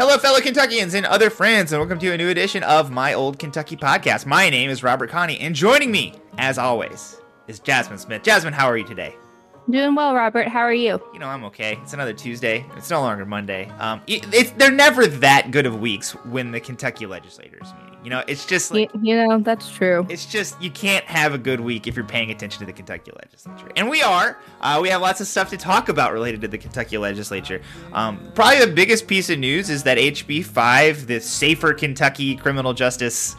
Hello, fellow Kentuckians and other friends, and welcome to a new edition of my Old Kentucky podcast. My name is Robert Kahne, and joining me, as always, is Jazmin Smith. Jazmin, how are you today? Doing well, Robert. How are you? You know, I'm okay. It's another Tuesday. It's no longer Monday. Um, it, it's, they're never that good of weeks when the Kentucky legislators meet. You know, it's just like you, you, know that's true. It's just you can't have a good week if you're paying attention to the Kentucky legislature, and we are. Uh, we have lots of stuff to talk about related to the Kentucky legislature. Um, probably the biggest piece of news is that HB five, the Safer Kentucky Criminal Justice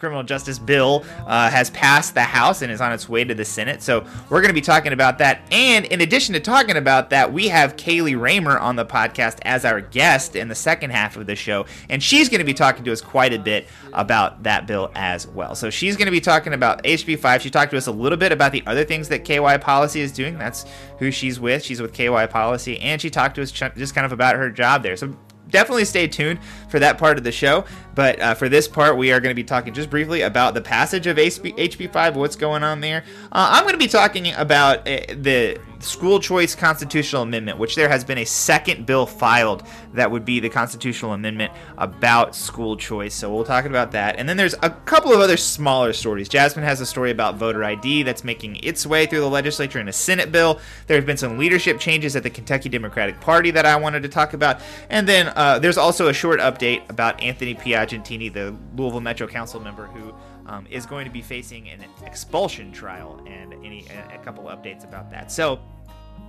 criminal justice bill uh, has passed the House and is on its way to the Senate. So we're going to be talking about that. And in addition to talking about that, we have Kaylee Raymer on the podcast as our guest in the second half of the show. And she's going to be talking to us quite a bit about that bill as well. So she's going to be talking about HB5. She talked to us a little bit about the other things that KY Policy is doing. That's who she's with. She's with KY Policy. And she talked to us just kind of about her job there. So definitely stay tuned for that part of the show. But uh, for this part, we are going to be talking just briefly about the passage of HB5, what's going on there. Uh, I'm going to be talking about uh, the school choice constitutional amendment, which there has been a second bill filed that would be the constitutional amendment about school choice. So we'll talk about that. And then there's a couple of other smaller stories. Jazmin has a story about voter ID that's making its way through the legislature in a Senate bill. There have been some leadership changes at the Kentucky Democratic Party that I wanted to talk about. And then uh, there's also a short update about Anthony Piagentini, the Louisville Metro Council member who um, is going to be facing an expulsion trial and any a, a couple updates about that. So,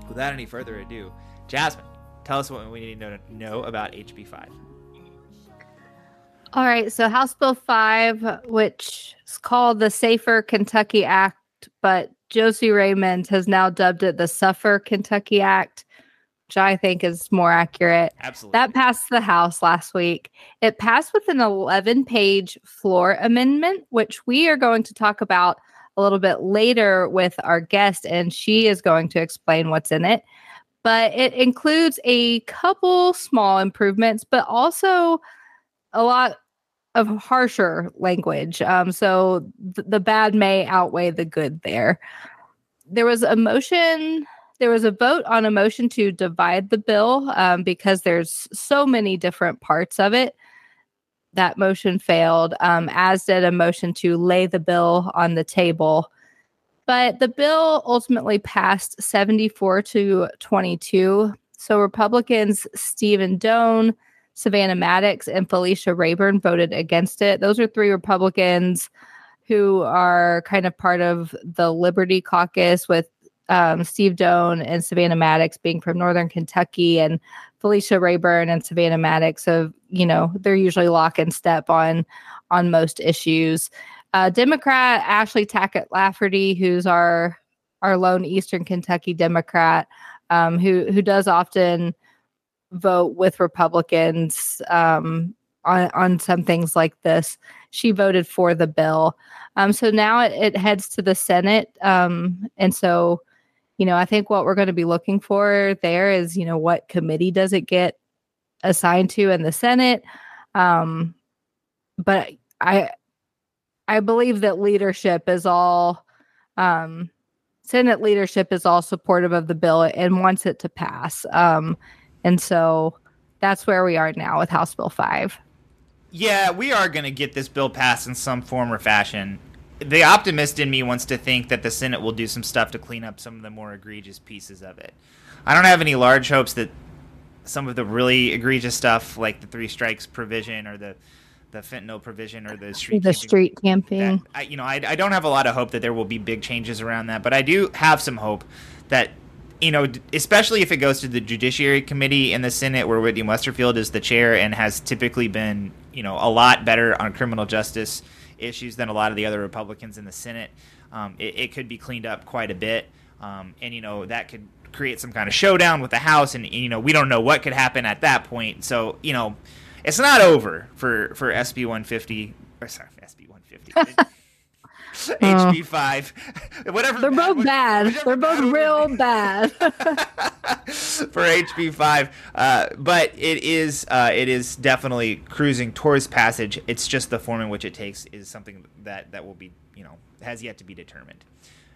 without any further ado, Jazmin, tell us what we need to know, about HB5. All right, so House Bill 5, which is called the Safer Kentucky Act, but Josie Raymond has now dubbed it the Suffer Kentucky Act which I think is more accurate. Absolutely. That passed the House last week. It passed with an 11 page floor amendment, which we are going to talk about a little bit later with our guest, and she is going to explain what's in it. But it includes a couple small improvements, but also a lot of harsher language. Um, so th- the bad may outweigh the good there. There was a motion there was a vote on a motion to divide the bill um, because there's so many different parts of it. That motion failed, um, as did a motion to lay the bill on the table. But the bill ultimately passed 74 to 22. So Republicans Steven Doan, Savannah Maddox, and Felicia Rabourn voted against it. Those are three Republicans who are kind of part of the Liberty Caucus with um, Steve Doan and Savannah Maddox being from Northern Kentucky and Felicia Rabourn and Savannah Maddox of you know they're usually lock and step on on most issues. Uh, Democrat Ashley Tackett Laferty, who's our our lone Eastern Kentucky Democrat, um, who who does often vote with Republicans um, on on some things like this. She voted for the bill. Um, so now it, it, heads to the Senate, um, and so you know, I think what we're going to be looking for there is, you know, what committee does it get assigned to in the Senate? Um, but I, I believe that leadership is all, um, Senate leadership is all supportive of the bill and wants it to pass. Um, and so that's where we are now with House Bill 5. Yeah, we are going to get this bill passed in some form or fashion the optimist in me wants to think that the Senate will do some stuff to clean up some of the more egregious pieces of it. I don't have any large hopes that some of the really egregious stuff, like the three strikes provision or the the fentanyl provision or the street the camping, street camping. That, I, you know, I, I don't have a lot of hope that there will be big changes around that, but I do have some hope that you know, especially if it goes to the Judiciary Committee in the Senate, where Whitney Westerfield is the chair and has typically been, you know, a lot better on criminal justice issues than a lot of the other Republicans in the Senate. Um, it, it, could be cleaned up quite a bit, um, and you know that could create some kind of showdown with the House, and you know we don't know what could happen at that point. So you know, it's not over for for SB 150. Or sorry, SB 150. HB five, whatever. They're both bad. They're both real bad. for HB five, uh, but it is uh, it is definitely cruising towards passage. It's just the form in which it takes is something that that will be you know has yet to be determined.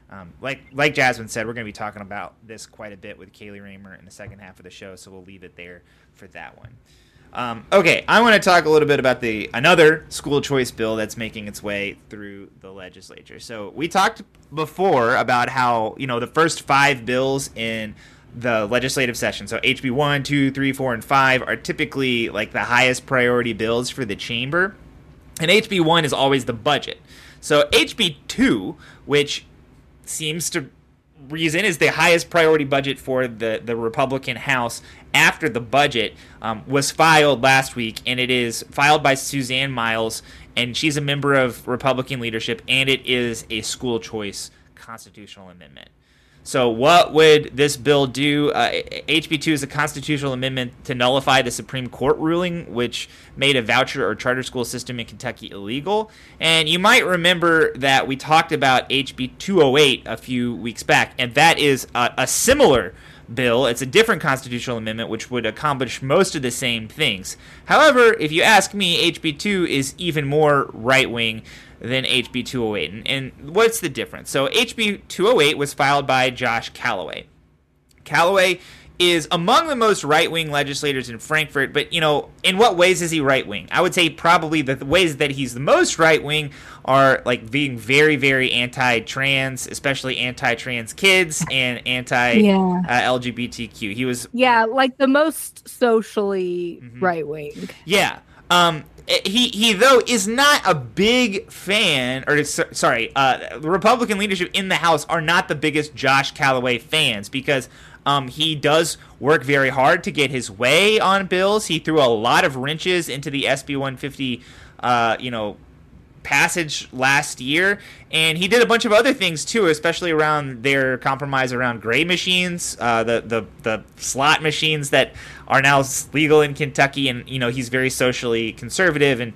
Um, like like Jazmin said, we're going to be talking about this quite a bit with Kaylee Raymer in the second half of the show, so we'll leave it there for that one. Um, okay, I want to talk a little bit about the another school choice bill that's making its way through the legislature. So we talked before about how you know the first five bills in the legislative session. So HB 1, 2, 3, 4, and 5 are typically like the highest priority bills for the chamber. And HB 1 is always the budget. So HB 2, which seems to reason is the highest priority budget for the, the Republican House after the budget um, was filed last week, and it is filed by Suzanne Miles, and she's a member of Republican leadership, and it is a school choice constitutional amendment. So, what would this bill do? Uh, HB2 is a constitutional amendment to nullify the Supreme Court ruling, which made a voucher or charter school system in Kentucky illegal. And you might remember that we talked about HB 208 a few weeks back, and that is a, a similar bill. It's a different constitutional amendment which would accomplish most of the same things. However, if you ask me, HB2 is even more right wing than HB 208. And, and what's the difference? So, HB 208 was filed by Josh Calloway. Calloway is among the most right wing legislators in Frankfort, but you know, in what ways is he right wing? I would say probably the ways that he's the most right wing are like being very, very anti trans, especially anti trans kids and anti yeah. uh, LGBTQ. He was. Yeah, like the most socially mm-hmm. right wing. Yeah. Um, Eh, he he though is not a big fan or sorry uh, republican leadership in the house are not the biggest josh calloway fans because um, he does work very hard to get his way on bills. He threw a lot of wrenches into the sb 150 uh, you know passage last year, and he did a bunch of other things too, especially around their compromise around gray machines, uh, the the the slot machines that are now legal in Kentucky, and you know he's very socially conservative, and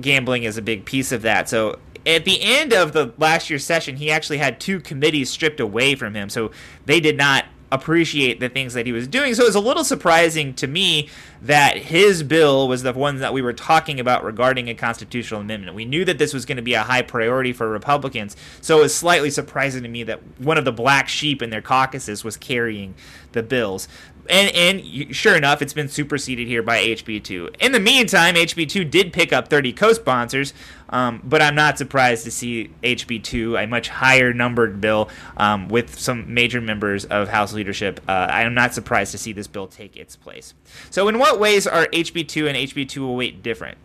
gambling is a big piece of that. So at the end of the last year's session, he actually had two committees stripped away from him, so they did not appreciate the things that he was doing. So it was a little surprising to me that his bill was the one that we were talking about regarding a constitutional amendment. We knew that this was going to be a high priority for Republicans, so it was slightly surprising to me that one of the black sheep in their caucuses was carrying the bills and and sure enough, it's been superseded here by HB2. In the meantime, HB2 did pick up 30 co-sponsors, um, but I'm not surprised to see HB2, a much higher numbered bill um, with some major members of House leadership. Uh, I am not surprised to see this bill take its place. So, in what ways are HB2 and HB208 different?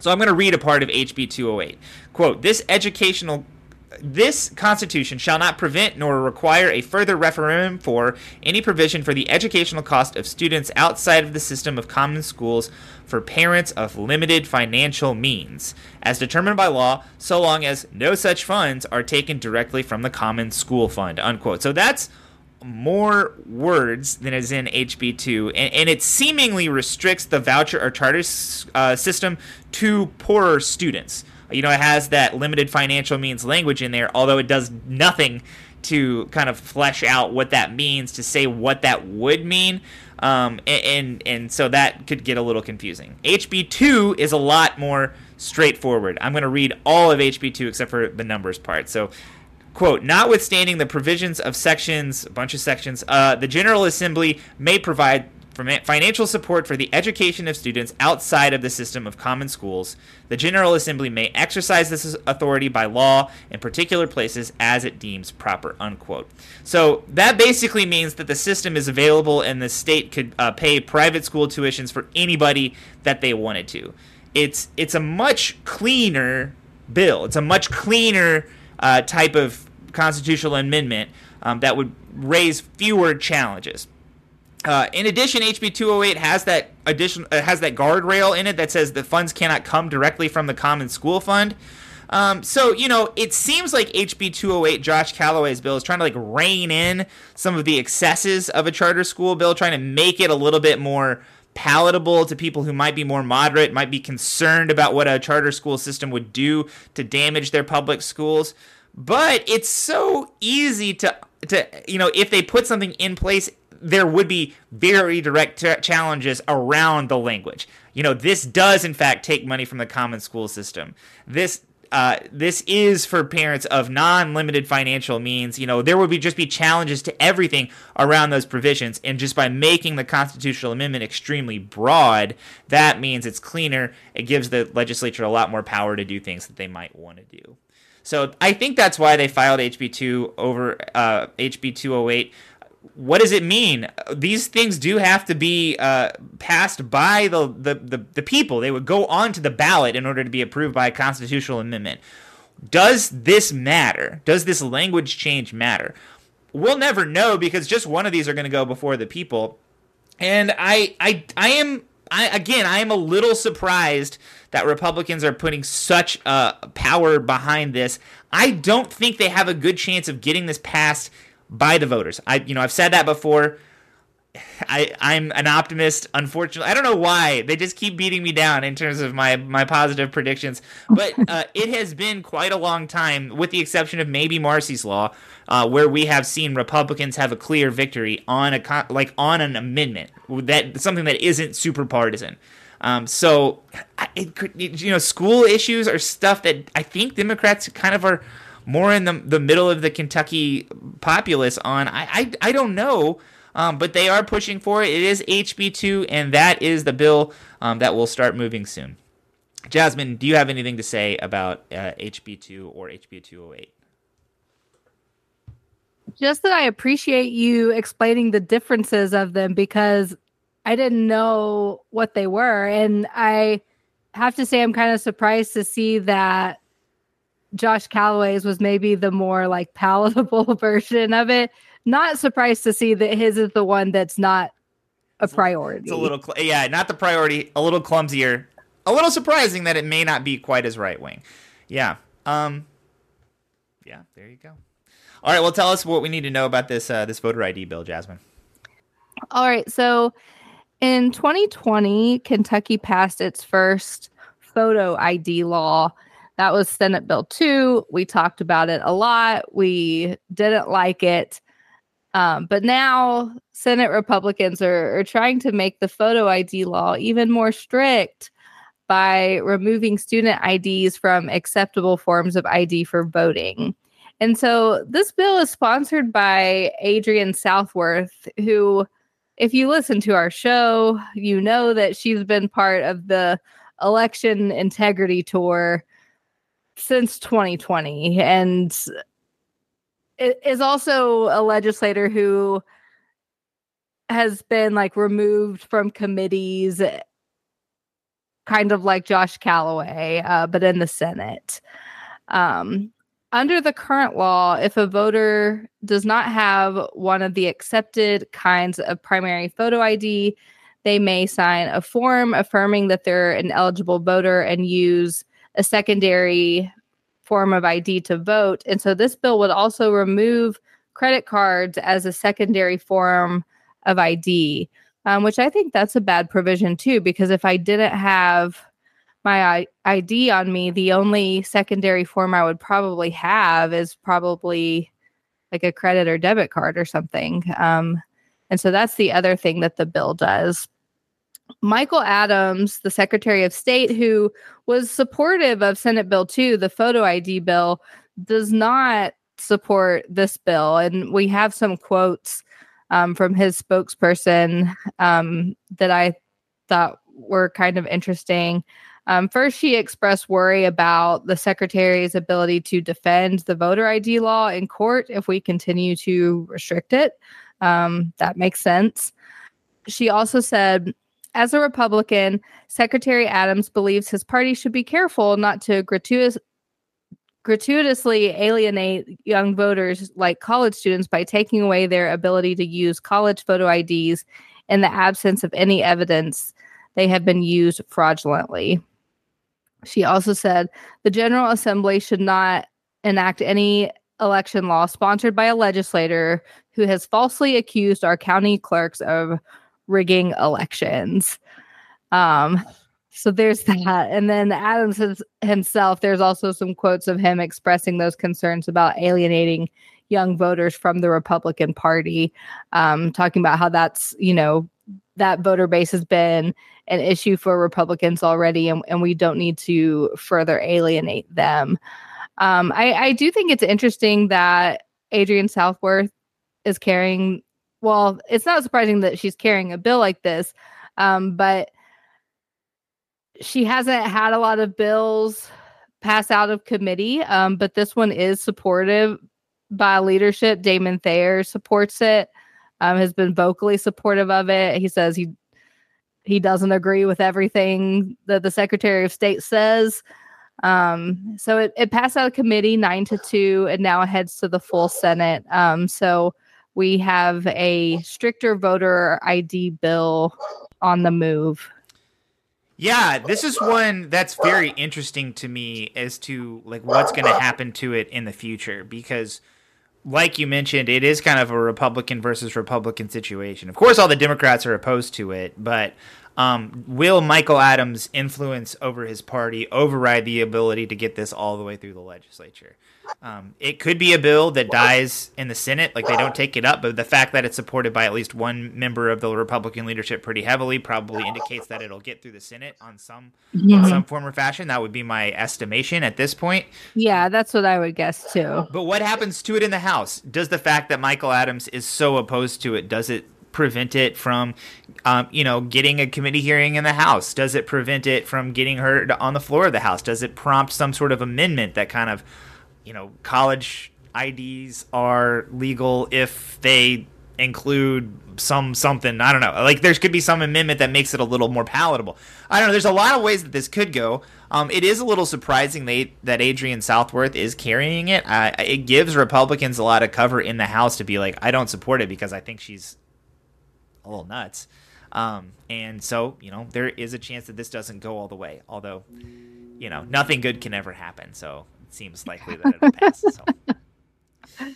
So I'm going to read a part of HB 208. Quote, this educational this Constitution shall not prevent nor require a further referendum for any provision for the educational cost of students outside of the system of common schools for parents of limited financial means, as determined by law, so long as no such funds are taken directly from the common school fund. Unquote. So that's more words than is in HB2, and, and it seemingly restricts the voucher or charter uh, system to poorer students. You know, it has that limited financial means language in there, although it does nothing to kind of flesh out what that means, to say what that would mean. Um, and, and, and so that could get a little confusing. HB2 is a lot more straightforward. I'm going to read all of HB2 except for the numbers part. So, quote, notwithstanding the provisions of sections, a bunch of sections, uh, the General Assembly may provide financial support for the education of students outside of the system of common schools, the General Assembly may exercise this authority by law in particular places as it deems proper. Unquote. So that basically means that the system is available and the state could uh, pay private school tuitions for anybody that they wanted to. It's it's a much cleaner bill. It's a much cleaner uh, type of constitutional amendment um, that would raise fewer challenges. Uh, in addition, HB 208 has that addition uh, has that guardrail in it that says the funds cannot come directly from the Common School Fund. Um, so you know, it seems like HB 208, Josh Calloway's bill, is trying to like rein in some of the excesses of a charter school bill, trying to make it a little bit more palatable to people who might be more moderate, might be concerned about what a charter school system would do to damage their public schools. But it's so easy to to you know if they put something in place there would be very direct t- challenges around the language. You know, this does in fact take money from the common school system. This uh, this is for parents of non-limited financial means. You know, there would be just be challenges to everything around those provisions, and just by making the constitutional amendment extremely broad, that means it's cleaner. It gives the legislature a lot more power to do things that they might want to do. So I think that's why they filed HB two over uh, HB two hundred oh eight what does it mean? These things do have to be uh, passed by the, the, the, the, people. They would go onto the ballot in order to be approved by a constitutional amendment. Does this matter? Does this language change matter? We'll never know because just one of these are going to go before the people. And I, I, I am, I, again, I am a little surprised that Republicans are putting such uh, power behind this. I don't think they have a good chance of getting this passed by the voters. I you know I've said that before. I I'm an optimist. Unfortunately, I don't know why they just keep beating me down in terms of my my positive predictions. But uh, it has been quite a long time, with the exception of maybe Marsy's Law, uh, where we have seen Republicans have a clear victory on a con- like on an amendment that something that isn't super partisan. Um, so, it, you know, school issues are stuff that I think Democrats kind of are more in the the middle of the Kentucky populace on. I I, I don't know. Um, but they are pushing for it. It is HB2, and that is the bill um, that will start moving soon. Jazmin, do you have anything to say about uh, HB2 or HB 208? Just that I appreciate you explaining the differences of them because I didn't know what they were. And I have to say, I'm kind of surprised to see that Josh Calloway's was maybe the more like palatable version of it. Not surprised to see that his is the one that's not a priority. It's a little, cl- yeah, not the priority. A little clumsier. A little surprising that it may not be quite as right wing. Yeah. Um. Yeah. There you go. All right. Well, tell us what we need to know about this uh, this voter ID bill, Jazmin. All right. So, in 2020, Kentucky passed its first photo ID law that was Senate Bill 2. We talked about it a lot. We didn't like it. Um, but now Senate Republicans are, are trying to make the photo ID law even more strict by removing student IDs from acceptable forms of ID for voting. And so this bill is sponsored by Adrienne Southworth, who, if you listen to our show, you know that she's been part of the election integrity tour since 2020 and is also a legislator who has been like removed from committees kind of like Josh Calloway uh, but in the Senate. Um, under the current law if a voter does not have one of the accepted kinds of primary photo ID they may sign a form affirming that they're an eligible voter and use a secondary form of ID to vote. And so this bill would also remove credit cards as a secondary form of ID, um, which I think that's a bad provision too, because if I didn't have my ID on me, the only secondary form I would probably have is probably like a credit or debit card or something. Um, and so that's the other thing that the bill does. Michael Adams, the Secretary of State, who was supportive of Senate Bill 2, the photo ID bill, does not support this bill. And we have some quotes um, from his spokesperson um, that I thought were kind of interesting. Um, first, she expressed worry about the secretary's ability to defend the voter ID law in court if we continue to restrict it. Um, that makes sense. She also said as a Republican, Secretary Adams believes his party should be careful not to gratuitous, gratuitously alienate young voters like college students by taking away their ability to use college photo IDs in the absence of any evidence they have been used fraudulently. She also said the General Assembly should not enact any election law sponsored by a legislator who has falsely accused our county clerks of rigging elections. Um, so there's that. And then Adams himself, there's also some quotes of him expressing those concerns about alienating young voters from the Republican Party, um, talking about how that's, you know, that voter base has been an issue for Republicans already, and, and we don't need to further alienate them. Um, I, I do think it's interesting that Adrienne Southworth is carrying. Well, it's not surprising that she's carrying a bill like this, um, but she hasn't had a lot of bills pass out of committee. Um, but this one is supportive by leadership. Damon Thayer supports it. Um, has been vocally supportive of it. He says he he doesn't agree with everything that the Secretary of State says. Um, so it, it passed out of committee nine to two, and now it heads to the full Senate. Um, so we have a stricter voter ID bill on the move. Yeah, this is one that's very interesting to me as to like what's going to happen to it in the future because like you mentioned, it is kind of a Republican versus Republican situation. Of course, all the Democrats are opposed to it, but um, will Michael Adams' influence over his party override the ability to get this all the way through the legislature? Um, it could be a bill that dies in the Senate, like they don't take it up, but the fact that it's supported by at least one member of the Republican leadership pretty heavily probably indicates that it'll get through the Senate on some mm-hmm. some form or fashion. That would be my estimation at this point. Yeah, that's what I would guess too. But what happens to it in the House? Does the fact that Michael Adams is so opposed to it does it prevent it from, um, you know, getting a committee hearing in the House? Does it prevent it from getting heard on the floor of the House? Does it prompt some sort of amendment that kind of you know, college IDs are legal if they include some something. I don't know. Like there could be some amendment that makes it a little more palatable. I don't know. There's a lot of ways that this could go. Um, it is a little surprising they, that Adrienne Southworth is carrying it. Uh, it gives Republicans a lot of cover in the House to be like, I don't support it because I think she's a little nuts. Um, and so, you know, there is a chance that this doesn't go all the way. Although, you know, nothing good can ever happen. So seems likely that it'll pass. So.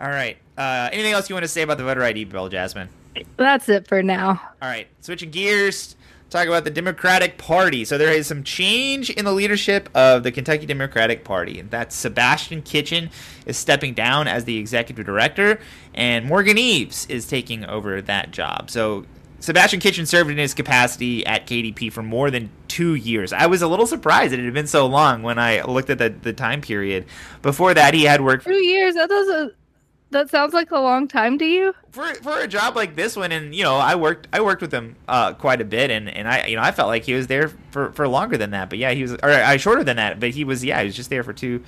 All right. Uh, anything else you want to say about the voter ID bill, Jazmin? That's it for now. All right. Switching gears, talk about the Democratic Party. So there is some change in the leadership of the Kentucky Democratic Party. And that's Sebastian Kitchen is stepping down as the executive director, and Morgan Eves is taking over that job. So Sebastian Kitchen served in his capacity at KDP for more than two years. I was a little surprised that it had been so long when I looked at the, the time period. Before that, he had worked. Two years? That doesn't. That sounds like a long time to you. For for a job like this one, and you know, I worked I worked with him uh, quite a bit, and, and I you know I felt like he was there for, for longer than that. But yeah, he was or I shorter than that. But he was yeah he was just there for two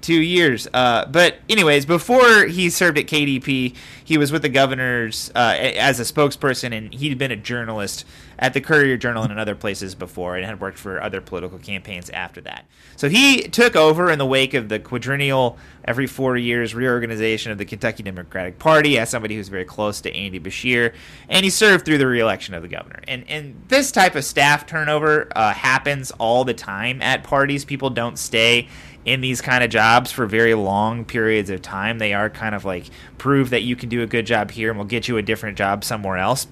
two years. Uh, but anyways, before he served at KDP, he was with the governors uh, as a spokesperson, and he'd been a journalist at the Courier Journal and in other places before, and had worked for other political campaigns after that. So he took over in the wake of the quadrennial, every four years reorganization of the Kentucky Democratic Party as somebody who's very close to Andy Beshear, and he served through the reelection of the governor. And and this type of staff turnover uh, happens all the time at parties. People don't stay in these kind of jobs for very long periods of time. They are kind of like prove that you can do a good job here and we'll get you a different job somewhere else.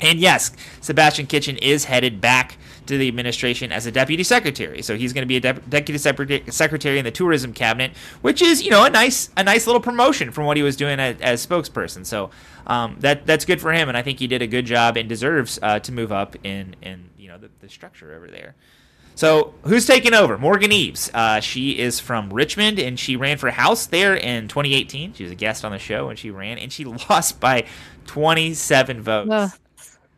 And yes, Sebastian Kitchen is headed back to the administration as a deputy secretary. So he's going to be a de- deputy secretary in the tourism cabinet, which is you know a nice a nice little promotion from what he was doing as, as spokesperson. So um, that that's good for him, and I think he did a good job and deserves uh, to move up in in you know the, the structure over there. So, who's taking over? Morgan Eves. Uh, she is from Richmond and she ran for House there in 2018. She was a guest on the show and she ran and she lost by 27 votes.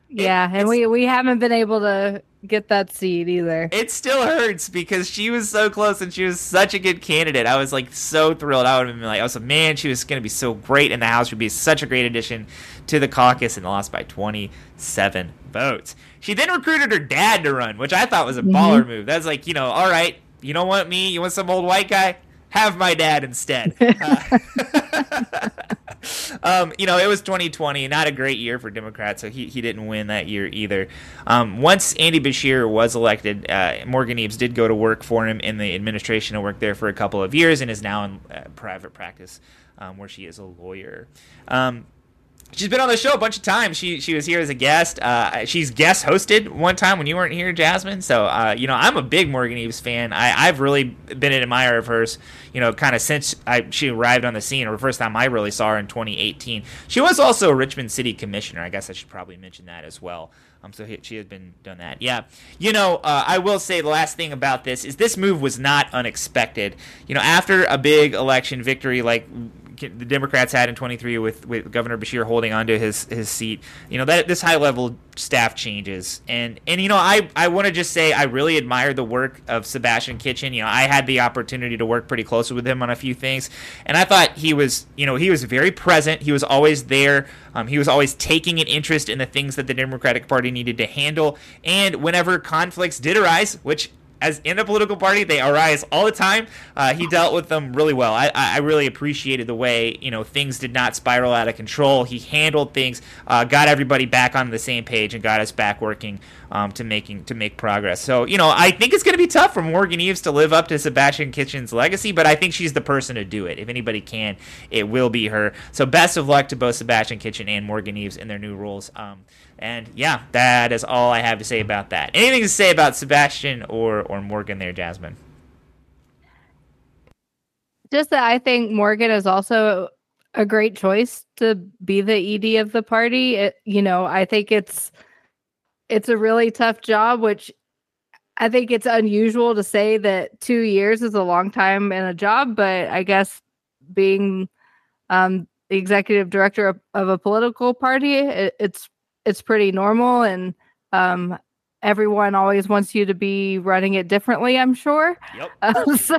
Yeah, it, and we, we haven't been able to get that seat either. It still hurts because she was so close and she was such a good candidate. I was like so thrilled. I would have been like, I was like, man, she was going to be so great in the House. She would be such a great addition to the caucus and lost by 27 votes. She then recruited her dad to run, which I thought was a mm-hmm. baller move. That's like, you know, all right, you don't want me, you want some old white guy? Have my dad instead. Uh, um, you know, it was 2020, not a great year for Democrats, so he, he didn't win that year either. Um, once Andy Beshear was elected, uh, Morgan Eves did go to work for him in the administration and worked there for a couple of years and is now in uh, private practice um, where she is a lawyer. Um, She's been on the show a bunch of times. She she was here as a guest. Uh, she's guest hosted one time when you weren't here, Jazmin. So uh, you know, I'm a big Morgan Eves fan. I, I've really been an admirer of hers. You know, kind of since I, she arrived on the scene, or the first time I really saw her in 2018. She was also a Richmond City Commissioner. I guess I should probably mention that as well. Um, so he, she has been done that. Yeah, you know, uh, I will say the last thing about this is this move was not unexpected. You know, after a big election victory like the Democrats had in 23 with, with Governor Beshear holding onto his his seat. You know that this high level staff changes, and and you know I I want to just say I really admire the work of Sebastian Kitchen. You know I had the opportunity to work pretty closely with him on a few things, and I thought he was you know he was very present. He was always there. Um, he was always taking an interest in the things that the Democratic Party needed to handle, and whenever conflicts did arise, which as in a political party, they arise all the time. Uh, he dealt with them really well. I, I really appreciated the way you know things did not spiral out of control. He handled things, uh, got everybody back on the same page, and got us back working um, to making to make progress. So you know, I think it's going to be tough for Morgan Eves to live up to Sebastian Kitchen's legacy, but I think she's the person to do it. If anybody can, it will be her. So best of luck to both Sebastian Kitchen and Morgan Eves in their new roles. Um, and yeah, that is all I have to say about that. Anything to say about Sebastian or or Morgan there, Jazmin? Just that I think Morgan is also a great choice to be the ED of the party. It, you know, I think it's it's a really tough job, which I think it's unusual to say that two years is a long time in a job, but I guess being um, the executive director of, of a political party, it, it's it's pretty normal and um, everyone always wants you to be running it differently i'm sure yep. So,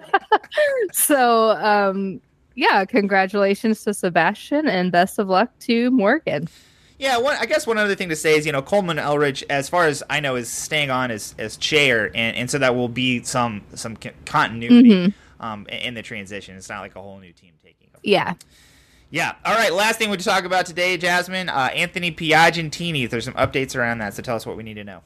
so um, yeah congratulations to sebastian and best of luck to morgan yeah, one, I guess one other thing to say is, you know, Coleman Eldridge, as far as I know, is staying on as, as chair, and, and so that will be some some continuity mm-hmm. um, in the transition. It's not like a whole new team taking over. Yeah. Yeah. All right. Last thing we talk about today, Jazmin, uh, Anthony Piagentini. There's some updates around that, so tell us what we need to know.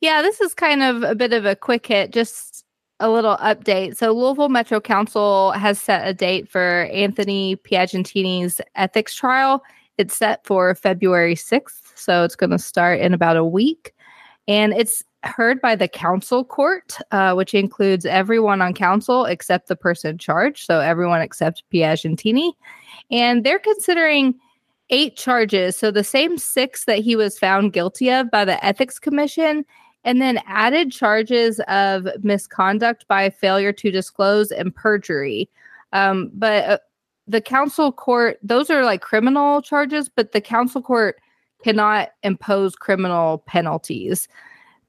Yeah, this is kind of a bit of a quick hit, just a little update. So, Louisville Metro Council has set a date for Anthony Piagentini's ethics trial. It's set for February 6th, so it's going to start in about a week. And it's heard by the council court, uh, which includes everyone on council except the person charged. So, everyone except Piagentini and they're considering eight charges. So the same six that he was found guilty of by the Ethics Commission, and then added charges of misconduct by failure to disclose and perjury. Um, but uh, the council court, those are like criminal charges, but the council court cannot impose criminal penalties.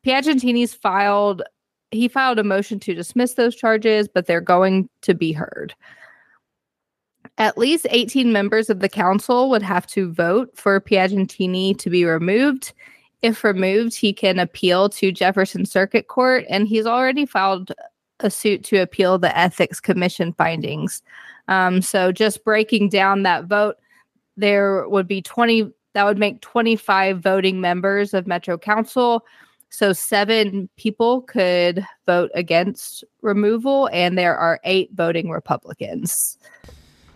Piagentini's filed, he filed a motion to dismiss those charges, but they're going to be heard. At least 18 members of the council would have to vote for Piagentini to be removed. If removed, he can appeal to Jefferson Circuit Court, and he's already filed a suit to appeal the Ethics Commission findings. Um, so, just breaking down that vote, there would be 20, that would make 25 voting members of Metro Council. So, seven people could vote against removal, and there are eight voting Republicans.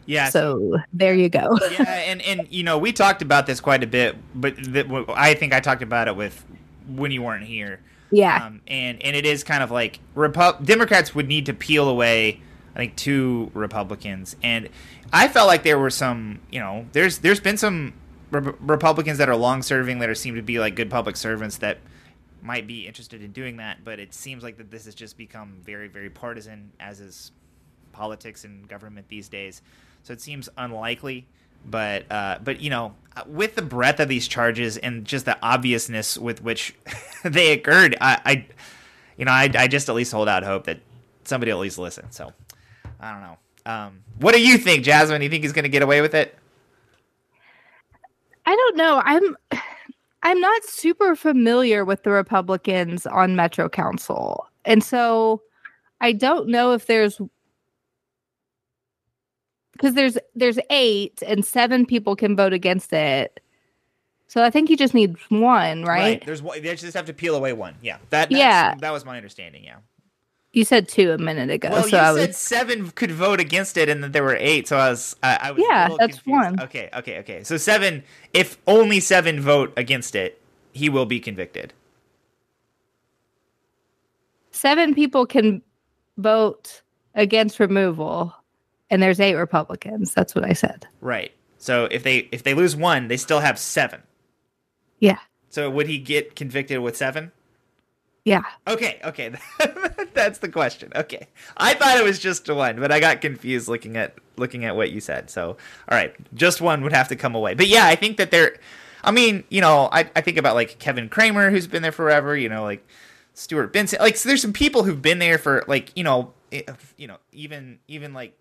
Yeah. So there you go. yeah, and and you know we talked about this quite a bit, but the, I think I talked about it with when you weren't here. Yeah. Um, and and it is kind of like Repu- Democrats would need to peel away, I think, two Republicans, and I felt like there were some, you know, there's there's been some Re- Republicans that are long serving that are seem to be like good public servants that might be interested in doing that, but it seems like that this has just become very very partisan, as is politics and government these days so it seems unlikely. But uh, but you know, with the breadth of these charges and just the obviousness with which they occurred, I, I you know I, I just at least hold out hope that somebody at least listen. So I don't know. Um, what do you think, Jazmin? Do you think he's going to get away with it? I don't know. I'm I'm not super familiar with the Republicans on Metro Council. And so I don't know if there's because there's there's eight and seven people can vote against it. So I think you just need one, right? right. There's one. They just have to peel away one. Yeah. That. yeah. That was my understanding. Yeah. You said two a minute ago. Well, so you I said was, seven could vote against it, and that there were eight. So I was, I, I was. Yeah, that's confused. one. Okay, okay, okay. So seven. If only seven vote against it, he will be convicted. seven people can vote against removal, and there's eight Republicans. That's what I said. Right. So if they if they lose one, they still have seven. Yeah. So would he get convicted with seven? Yeah. Okay, okay. That's the question. Okay. I thought it was just one, but I got confused looking at looking at what you said. So, all right, just one would have to come away. But yeah, I think that they're I mean, you know, I, I think about like Kevin Kramer who's been there forever, you know, like Stuart Benson. Like so there's some people who've been there for like, you know, eh, you know, even even like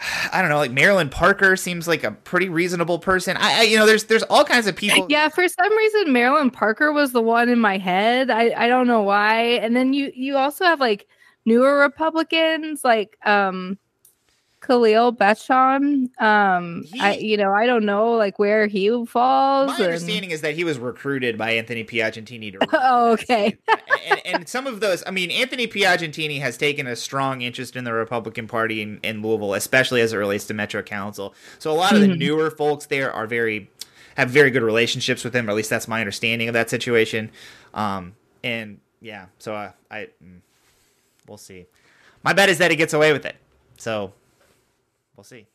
I don't know, like Marilyn Parker seems like a pretty reasonable person. I, I you know, there's there's all kinds of people. Yeah, for some reason Marilyn Parker was the one in my head. I, I don't know why. And then you you also have like newer Republicans like um Khalil Batshon. Um I you know, I don't know like where he falls. My and- understanding is that he was recruited by Anthony Piagentini to Oh, okay. and, and some of those, I mean, Anthony Piagentini has taken a strong interest in the Republican Party in, in Louisville, especially as it relates to Metro Council. So a lot of the Mhm. newer folks there are very have very good relationships with him, or at least that's my understanding of that situation. Um, and yeah, so I, I mm, we'll see. My bet is that he gets away with it. So we'll see.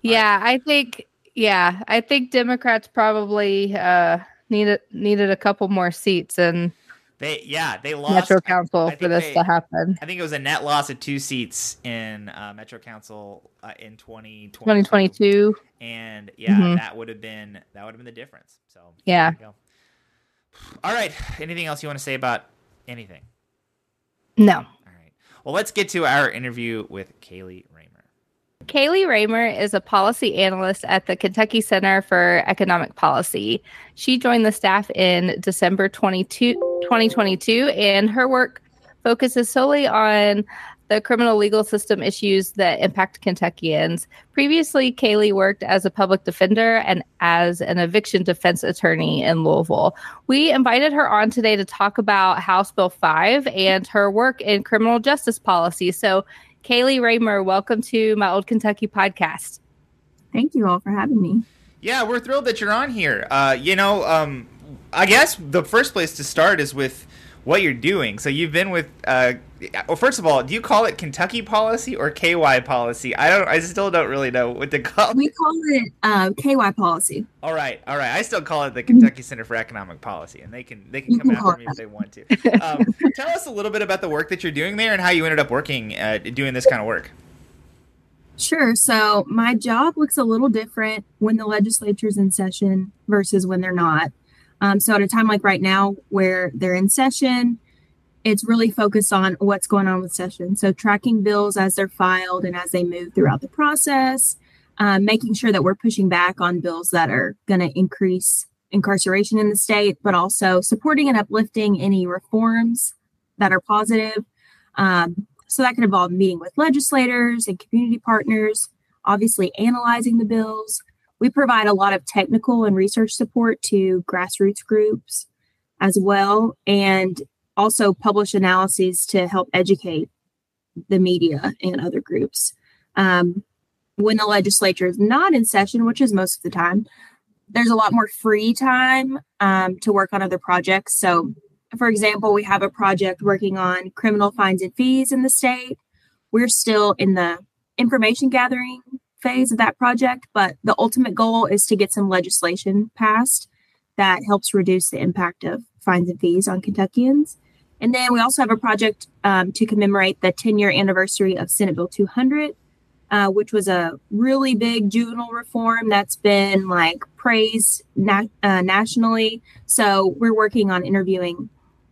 Yeah, I think yeah, I think Democrats probably uh needed needed a couple more seats and. They yeah they lost. Metro Council I for this they- to happen. I think it was a net loss of two seats in uh, Metro Council uh, in 2022. 2022. And yeah, Mhm. that would have been that would have been the difference. So Yeah. there you go. All right. Anything else you want to say about anything? No. All right. Well, let's get to our interview with Kaylee Raymer. Kaylee Raymer is a policy analyst at the Kentucky Center for Economic Policy. She joined the staff in December 22, 2022, and her work focuses solely on the criminal legal system issues that impact Kentuckians. Previously, Kaylee worked as a public defender and as an eviction defense attorney in Louisville. We invited her on today to talk about House Bill 5 and her work in criminal justice policy. So, Kaylee Raymer, welcome to my Old Kentucky podcast. Thank you all for having me. Yeah, we're thrilled that you're on here. Uh, you know, um, I guess the first place to start is with what you're doing. So you've been with. Uh, well, first of all, do you call it Kentucky policy or KY policy? I don't. I still don't really know what to call. it. We call it uh, KY policy. All right, all right. I still call it the Kentucky Center for Economic Policy, and they can they can come after me if they want to. Um, tell us a little bit about the work that you're doing there and how you ended up working uh, doing this kind of work. Sure. So my job looks a little different when the legislature's in session versus when they're not. Um, so at a time like right now where they're in session, it's really focused on what's going on with session. So tracking bills as they're filed and as they move throughout the process, um, making sure that we're pushing back on bills that are going to increase incarceration in the state, but also supporting and uplifting any reforms that are positive. Um, so that could involve meeting with legislators and community partners, obviously analyzing the bills. We provide a lot of technical and research support to grassroots groups as well, and also publish analyses to help educate the media and other groups. Um, when the legislature is not in session, which is most of the time, there's a lot more free time um, to work on other projects. So for example, we have a project working on criminal fines and fees in the state. We're still in the information gathering phase of that project, but the ultimate goal is to get some legislation passed that helps reduce the impact of fines and fees on Kentuckians. And then we also have a project um, to commemorate the 10 year anniversary of Senate Bill 200, uh, which was a really big juvenile reform that's been like praised na- uh, nationally. So we're working on interviewing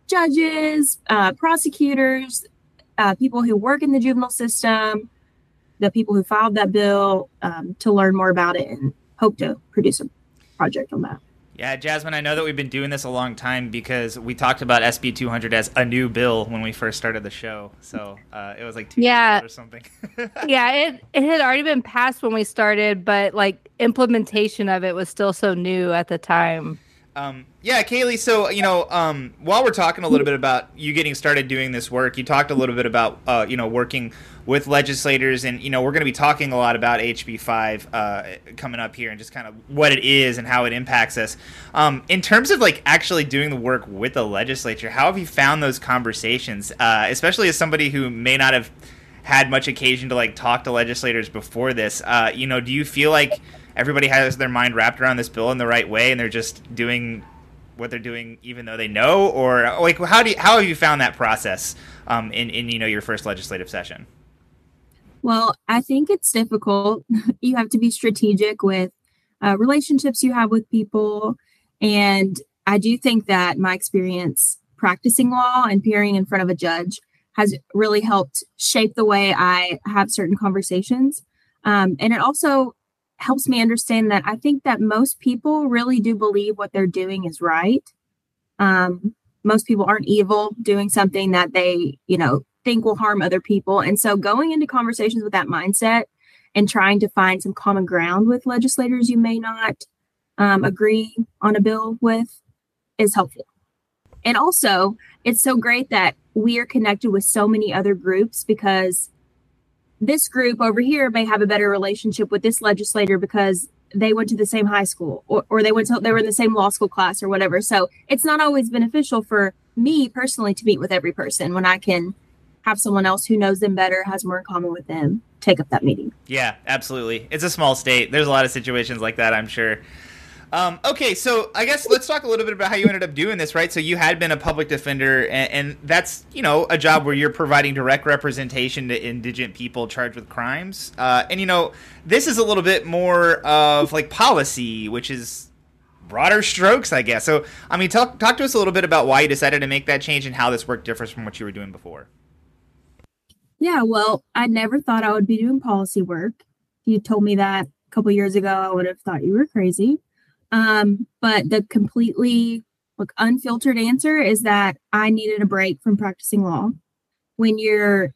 judges, uh, prosecutors, uh, people who work in the juvenile system, the people who filed that bill um, to learn more about it and hope to produce a project on that. Yeah, Jazmin, I know that we've been doing this a long time because we talked about SB 200 as a new bill when we first started the show. So uh, it was like two Yeah. years or something. yeah, it it had already been passed when we started, but like implementation of it was still so new at the time. Um, yeah, Kaylee. So you know, um, while we're talking a little bit about you getting started doing this work, you talked a little bit about uh, you know working with legislators, and you know we're going to be talking a lot about HB five uh, coming up here, and just kind of what it is and how it impacts us. Um, in terms of like actually doing the work with the legislature, how have you found those conversations, uh, especially as somebody who may not have had much occasion to like talk to legislators before this? Uh, you know, do you feel like everybody has their mind wrapped around this bill in the right way and they're just doing what they're doing even though they know? Or like how do you, how have you found that process um, in in you know your first legislative session? Well i think it's difficult. You have to be strategic with uh, relationships you have with people. And i do think that my experience practicing law and appearing in front of a judge has really helped shape the way i have certain conversations. Um, and it also helps me understand that I think that most people really do believe what they're doing is right. Um, most people aren't evil doing something that they, you know, think will harm other people. And so going into conversations with that mindset and trying to find some common ground with legislators you may not um, agree on a bill with is helpful. And also, it's so great that we are connected with so many other groups because this group over here may have a better relationship with this legislator because they went to the same high school or, or they went to they were in the same law school class or whatever. So it's not always beneficial for me personally to meet with every person when i can have someone else who knows them better has more in common with them take up that meeting. Yeah absolutely. It's a small state. There's a lot of situations like that i'm sure um, okay, so I guess let's talk a little bit about how you ended up doing this, right? So you had been a public defender, and, and, that's you know a job where you're providing direct representation to indigent people charged with crimes, uh, and you know this is a little bit more of like policy, which is broader strokes, I guess. So I mean, talk talk to us a little bit about why you decided to make that change and how this work differs from what you were doing before. Yeah, well, I never thought I would be doing policy work. If you told me that a couple years ago, I would have thought you were crazy. Um, but the completely like unfiltered answer is that I needed a break from practicing law. When you're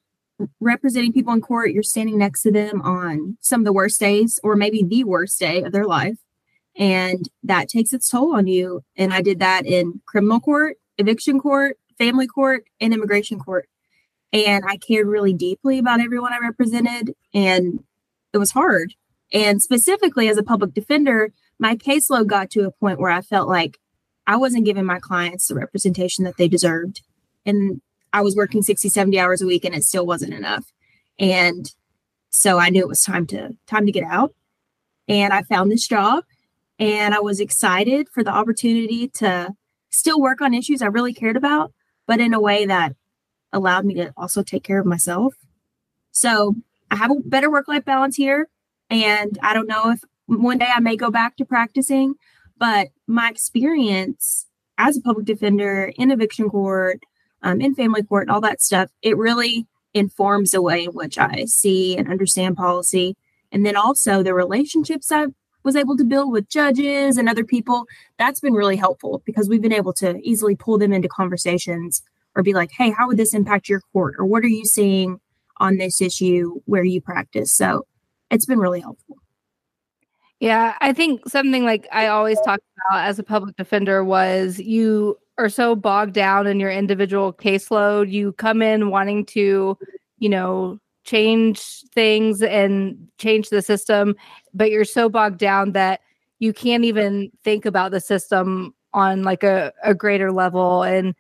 representing people in court, you're standing next to them on some of the worst days, or maybe the worst day of their life. And that takes its toll on you. And I did that in criminal court, eviction court, family court, and immigration court. And I cared really deeply about everyone I represented. And it was hard. And specifically as a public defender, my caseload got to a point where I felt like I wasn't giving my clients the representation that they deserved. And I was working 60, 70 hours a week and it still wasn't enough. And so I knew it was time to time to get out. And I found this job and I was excited for the opportunity to still work on issues I really cared about, but in a way that allowed me to also take care of myself. So I have a better work life balance here. And I don't know if one day I may go back to practicing, but my experience as a public defender in eviction court, um, in family court, all that stuff, it really informs the way in which I see and understand policy. And then also the relationships I was able to build with judges and other people, that's been really helpful because we've been able to easily pull them into conversations or be like, hey, how would this impact your court? Or what are you seeing on this issue where you practice? So it's been really helpful. Yeah, I think something like I always talk about as a public defender was you are so bogged down in your individual caseload. You come in wanting to, you know, change things and change the system, but you're so bogged down that you can't even think about the system on like a, a greater level and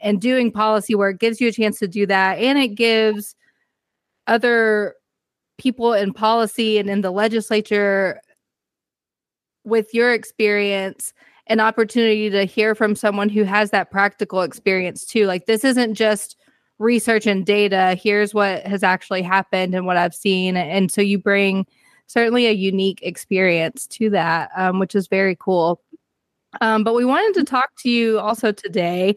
and doing policy work gives you a chance to do that and it gives other people in policy and in the legislature with your experience an opportunity to hear from someone who has that practical experience too. Like this isn't just research and data. Here's what has actually happened and what i've seen. And so you bring certainly a unique experience to that um, which is very cool. Um, but we wanted to talk to you also today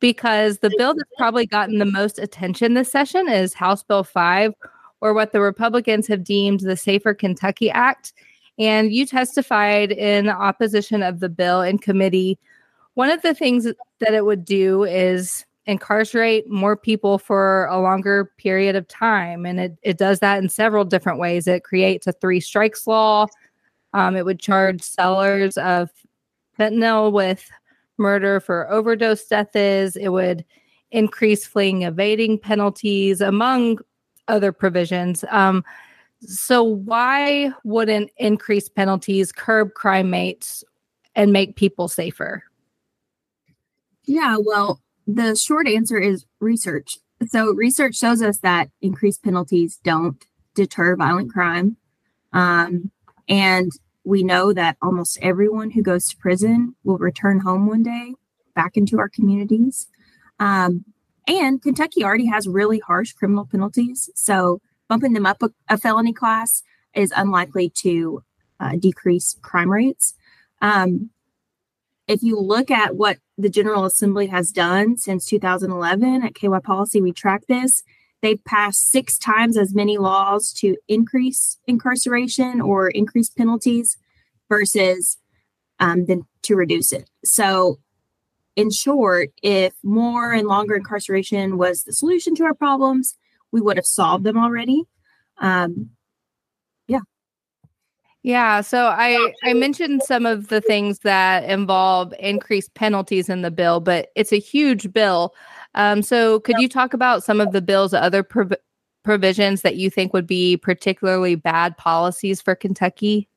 because the bill that's probably gotten the most attention this session is house bill 5 or what the republicans have deemed the safer kentucky act and you testified in opposition of the bill in committee. One of the things that it would do is incarcerate more people for a longer period of time. And it, it does that in several different ways. It creates a three strikes law. Um, it would charge sellers of fentanyl with murder for overdose deaths. It would increase fleeing evading penalties, among other provisions. Um, so, why wouldn't increased penalties curb crime rates and make people safer? Yeah, well, the short answer is research. So, research shows us that increased penalties don't deter violent crime. Um, and we know that almost everyone who goes to prison will return home one day back into our communities. Um, and Kentucky already has really harsh criminal penalties. So bumping them up a, a felony class is unlikely to uh, decrease crime rates. Um, if you look at what the General Assembly has done since 2011 at KY Policy, we track this. They've passed six times as many laws to increase incarceration or increase penalties versus um, than to reduce it. So in short, if more and longer incarceration was the solution to our problems, we would have solved them already. Um, yeah. Yeah. So I, I mentioned some of the things that involve increased penalties in the bill, but it's a huge bill. Um, so could you talk about some of the bill's other prov- provisions that you think would be particularly bad policies for Kentucky?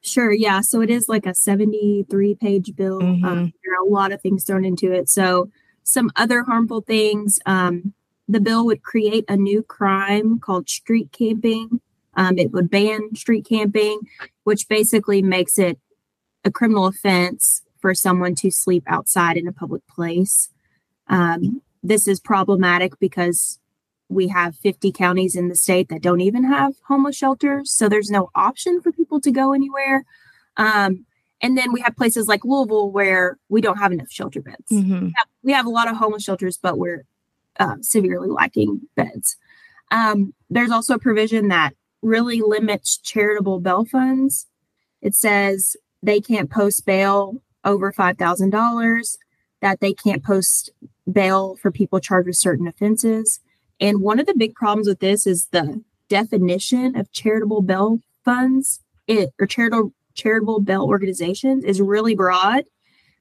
Sure. Yeah. So it is like a 73 page bill. Um, mm-hmm. Um, there are a lot of things thrown into it. So, some other harmful things um, the bill would create a new crime called street camping. Um, it would ban street camping, which basically makes it a criminal offense for someone to sleep outside in a public place. Um, this is problematic because we have 50 counties in the state that don't even have homeless shelters. So there's no option for people to go anywhere. Um, and then we have places like Louisville where we don't have enough shelter beds. Mm-hmm. We, have, we, have, a lot of homeless shelters, but we're uh, severely lacking beds. Um, there's also a provision that really limits charitable bail funds. It says they can't post bail over $5,000, that they can't post bail for people charged with certain offenses and one of the big problems with this is the definition of charitable bail funds it, or charitable charitable bail organizations is really broad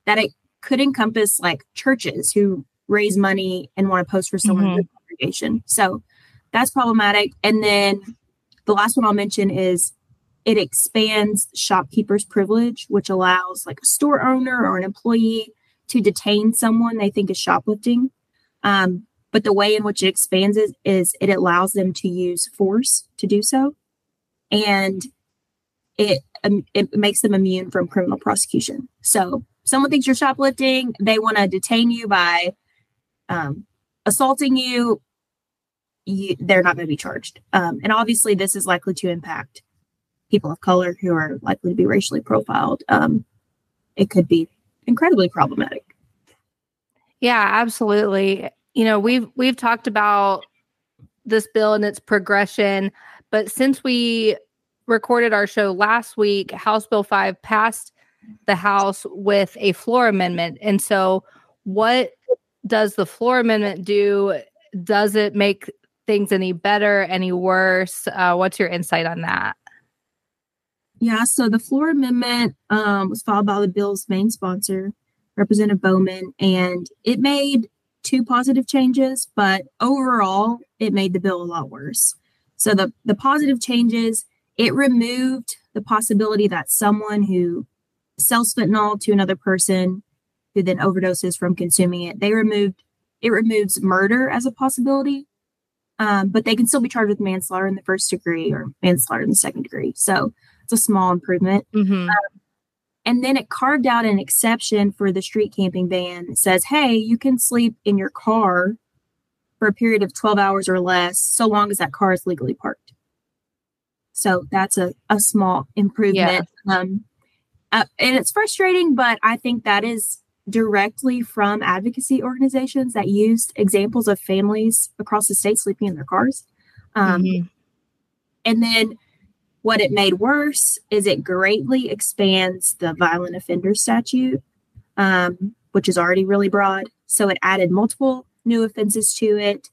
that it could encompass like churches who raise money and want to post for someone mm-hmm. in the congregation. So that's problematic. And then the last one I'll mention is it expands shopkeeper's privilege, which allows like a store owner or an employee to detain someone they think is shoplifting. Um, but the way in which it expands it is it allows them to use force to do so. And it, um, it makes them immune from criminal prosecution. So someone thinks you're shoplifting, they want to detain you by um, assaulting you, you, they're not going to be charged. Um, and obviously, this is likely to impact people of color who are likely to be racially profiled. Um, it could be incredibly problematic. Yeah, absolutely you know, we've we've talked about this bill and its progression, but since we recorded our show last week, House Bill 5 passed the House with a floor amendment. And so what does the floor amendment do? Does it make things any better, any worse? Uh, what's your insight on that? Yeah, so the floor amendment um, was filed by the bill's main sponsor, Representative Bauman, and it made two positive changes, but overall, it made the bill a lot worse. So the, the positive changes, it removed the possibility that someone who sells fentanyl to another person who then overdoses from consuming it, they removed it removes murder as a possibility. Um, but they can still be charged with manslaughter in the first degree or manslaughter in the second degree. So it's a small improvement. Mm-hmm. Um, and then it carved out an exception for the street camping ban. It says, hey, you can sleep in your car for a period of 12 hours or less, so long as that car is legally parked. So that's a, a small improvement. Yeah. Um, uh, and it's frustrating, but I think that is directly from advocacy organizations that used examples of families across the state sleeping in their cars. Um, mm-hmm. And then what it made worse is it greatly expands the violent offender statute, um, which is already really broad. So it added multiple new offenses to it.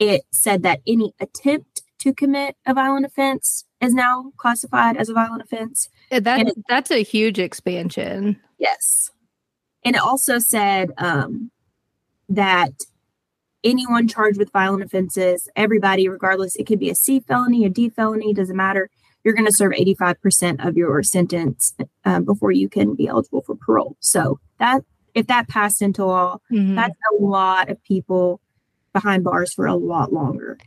It said that any attempt to commit a violent offense is now classified as a violent offense. That, it, that's a huge expansion. Yes. And it also said um, that anyone charged with violent offenses, everybody, regardless, it could be a C felony, a D felony, doesn't matter. You're going to serve 85% of your sentence um, before you can be eligible for parole. So that if that passed into law, mm-hmm. that's a lot of people behind bars for a lot longer.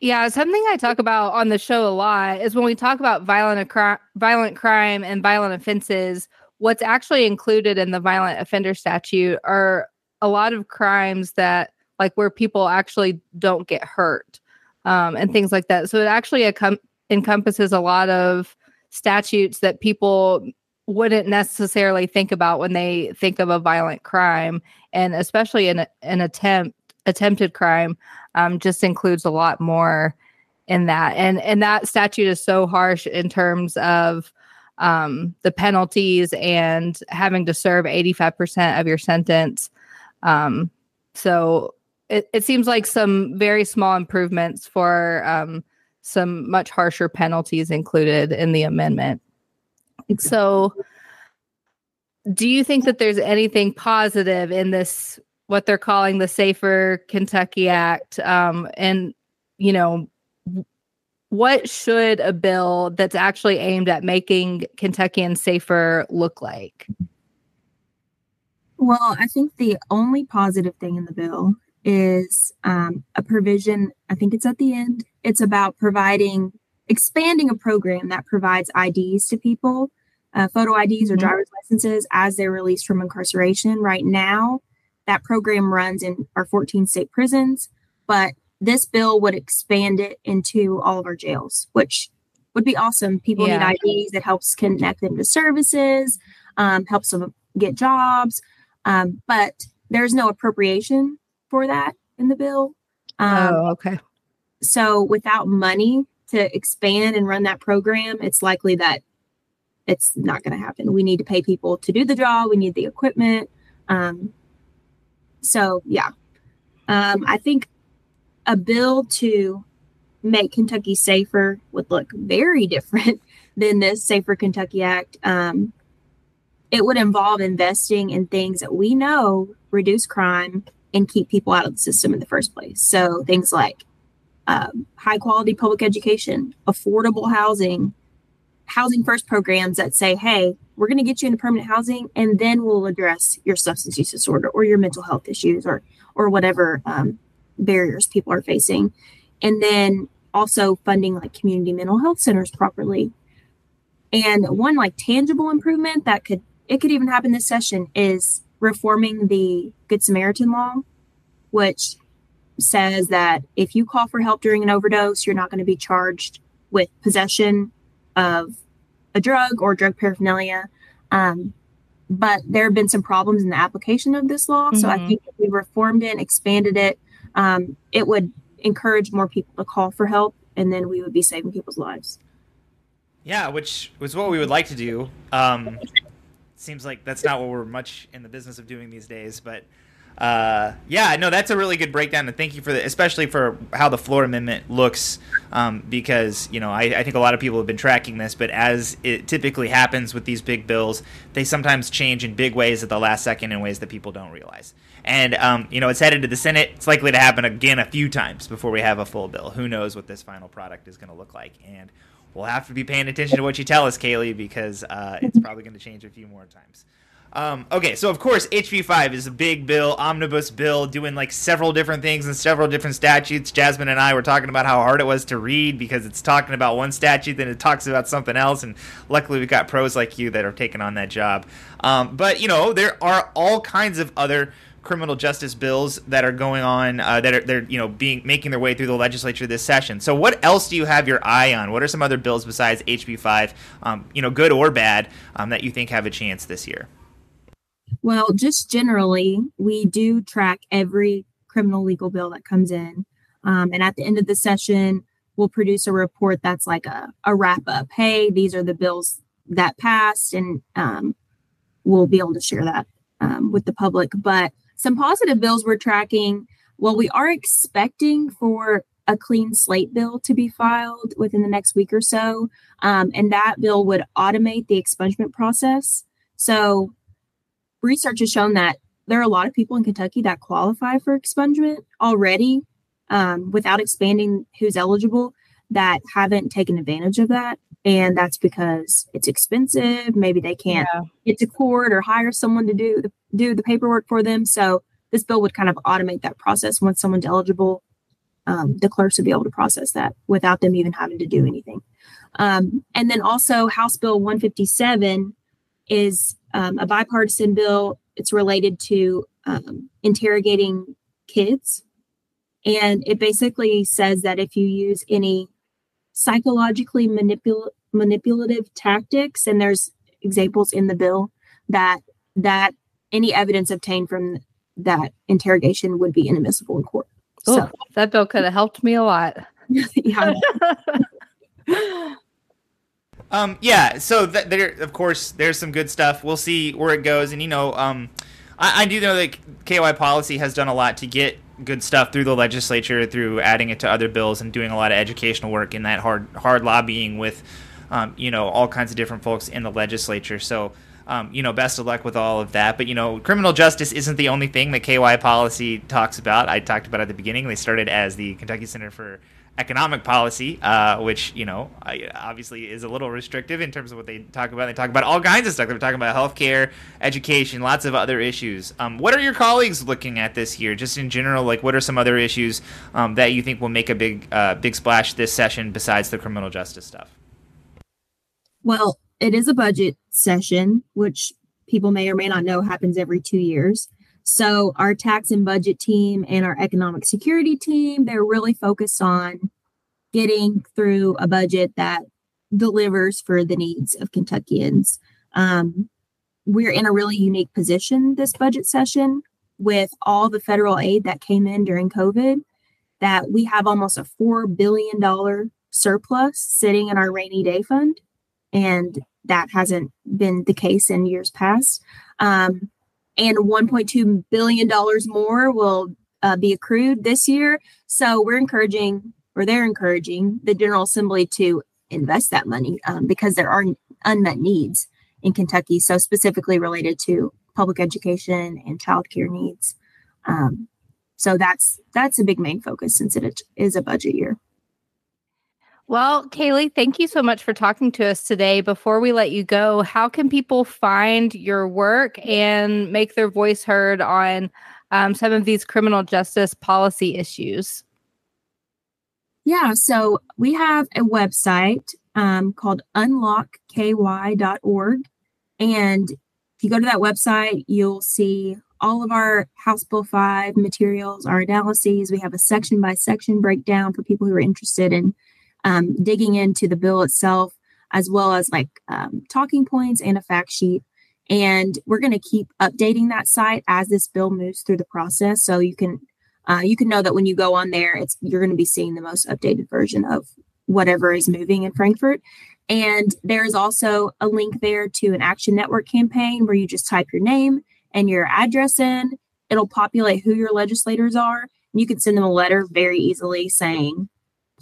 Yeah, something I talk about on the show a lot is when we talk about violent cri- violent crime and violent offenses, what's actually included in the violent offender statute are a lot of crimes that like where people actually don't get hurt um, and things like that. So it actually encompasses a lot of statutes that people wouldn't necessarily think about when they think of a violent crime, and especially an an attempt attempted crime um, just includes a lot more in that. And and that statute is so harsh in terms of um, the penalties and having to serve 85% of your sentence. Um, so it, it seems like some very small improvements for um, some much harsher penalties included in the amendment. So, do you think that there's anything positive in this, what they're calling the Safer Kentucky Act? Um, and, you know, what should a bill that's actually aimed at making Kentuckians safer look like? Well, I think the only positive thing in the bill is um, a provision, I think it's at the end. It's about providing, expanding a program that provides IDs to people, uh, photo IDs or mm-hmm. driver's licenses as they're released from incarceration. Right now, that program runs in our 14 state prisons, but this bill would expand it into all of our jails, which would be awesome. People yeah. need IDs It helps connect them to services, um, helps them get jobs. Um, but there's no appropriation for that in the bill. Um, oh, okay. So without money to expand and run that program, it's likely that it's not going to happen. We need to pay people to do the job. We need the equipment. Um, so yeah, um, I think a bill to make Kentucky safer would look very different than this Safer Kentucky Act. Um, it would involve investing in things that we know reduce crime and keep people out of the system in the first place. So things like um, high quality public education, affordable housing, housing first programs that say, hey, we're going to get you into permanent housing and then we'll address your substance use disorder or your mental health issues or or whatever um, barriers people are facing. And then also funding like community mental health centers properly. And one like tangible improvement that could it could even happen this session is reforming the Good Samaritan law, which says that if you call for help during an overdose, you're not going to be charged with possession of a drug or drug paraphernalia. Um, but there have been some problems in the application of this law. Mm-hmm. So I mm-hmm. think if we reformed it, expanded it, um, it would encourage more people to call for help, and then we would be saving people's lives. Yeah, which was what we would like to do. Um, seems like that's not what we're much in the business of doing these days. But uh, yeah, no, that's a really good breakdown, and thank you for the, especially for how the floor amendment looks, um, because you know I, I, think a lot of people have been tracking this, but as it typically happens with these big bills, they sometimes change in big ways at the last second in ways that people don't realize. And um, you know, it's headed to the Senate. It's likely to happen again a few times before we have a full bill. Who knows what this final product is going to look like? And we'll have to be paying attention to what you tell us, Kaylee, because uh, it's probably going to change a few more times. Um, okay, so of course, HB5 is a big bill, omnibus bill, doing like several different things and several different statutes. Jazmin and I were talking about how hard it was to read because it's talking about one statute, then it talks about something else, and luckily we've got pros like you that are taking on that job. Um, but you know, there are all kinds of other criminal justice bills that are going on uh, that are they're you know being making their way through the legislature this session. So what else do you have your eye on? What are some other bills besides HB five, um, you know, good or bad, um, that you think have a chance this year? Well, just generally, we do track every criminal legal bill that comes in, um, and at the end of the session, we'll produce a report that's like a, a wrap up. Hey, these are the bills that passed, and um, we'll be able to share that um, with the public. But some positive bills we're tracking. Well, we are expecting for a clean slate bill to be filed within the next week or so. Um, and that bill would automate the expungement process. So research has shown that there are a lot of people in Kentucky that qualify for expungement already um, without expanding who's eligible that haven't taken advantage of that. And that's because it's expensive. Maybe they can't yeah. get to court or hire someone to do the, do the paperwork for them. So this bill would kind of automate that process once someone's eligible. Um, the clerks would be able to process that without them even having to do anything. Um, and then also House Bill 157 is um, a bipartisan bill. It's related to um, interrogating kids. And it basically says that if you use any psychologically manipul- manipulative tactics, and there's examples in the bill that that any evidence obtained from that interrogation would be inadmissible in court. So that bill could have helped me a lot. yeah. Um, yeah, so th- there, of course, there's some good stuff. We'll see where it goes, and you know, um, I, I, do know that KY policy has done a lot to get good stuff through the legislature, through adding it to other bills, and doing a lot of educational work in that hard, hard lobbying with, um, you know, all kinds of different folks in the legislature. So. Um, you know, best of luck with all of that. But you know, criminal justice isn't the only thing that KY policy talks about. I talked about at the beginning. They started as the Kentucky Center for economic policy, uh, which you know obviously is a little restrictive in terms of what they talk about. They talk about all kinds of stuff. They're talking about healthcare, education, lots of other issues. Um, what are your colleagues looking at this year, just in general? Like, what are some other issues um, that you think will make a big uh, big splash this session besides the criminal justice stuff? Well, it is a budget session, which people may or may not know happens every two years. So our tax and budget team and our economic security team, they're really focused on getting through a budget that delivers for the needs of Kentuckians. Um, we're in a really unique position this budget session with all the federal aid that came in during COVID, that we have almost a $4 billion surplus sitting in our rainy day fund. And that hasn't been the case in years past. Um, and 1.2 billion dollars more will uh, be accrued this year. So we're encouraging, or they're encouraging, the General Assembly to invest that money um, because there are unmet needs in Kentucky. So specifically related to public education and childcare needs. Um, so that's that's a big main focus since it is a budget year. Well, Kaylee, thank you so much for talking to us today. Before we let you go, how can people find your work and make their voice heard on um, some of these criminal justice policy issues? Yeah, so we have a website um, called unlockky.org. And if you go to that website, you'll see all of our House Bill 5 materials, our analyses. We have a section by section breakdown for people who are interested in um, digging into the bill itself, as well as like um, talking points and a fact sheet. And we're going to keep updating that site as this bill moves through the process. So you can uh, you can know that when you go on there, it's you're going to be seeing the most updated version of whatever is moving in Frankfort. And there's also a link there to an Action Network campaign where you just type your name and your address in. It'll populate who your legislators are. And you can send them a letter very easily saying,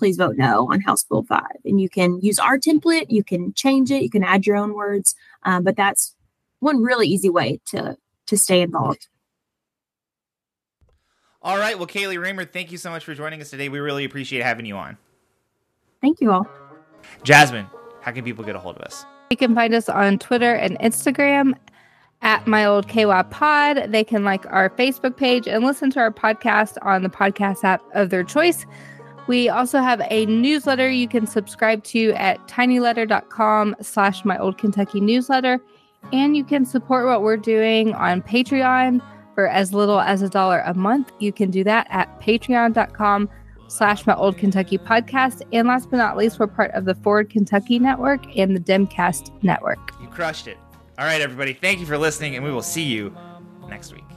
please vote no on House Bill 5. And you can use our template, you can change it, you can add your own words, um, but that's one really easy way to to stay involved. All right. Well, Kaylee Raymer, thank you so much for joining us today. We really appreciate having you on. Thank you all. Jazmin, how can people get a hold of us? You can find us on Twitter and Instagram at my old KY pod. They can like our Facebook page and listen to our podcast on the podcast app of their choice. We also have a newsletter you can subscribe to at tinyletter.com slash my old Kentucky newsletter. And you can support what we're doing on Patreon for as little as a dollar a month. You can do that at patreon.com slash my old Kentucky podcast. And last but not least, we're part of the Forward Kentucky Network and the Demcast Network. You crushed it. All right, everybody. Thank you for listening, and we will see you next week.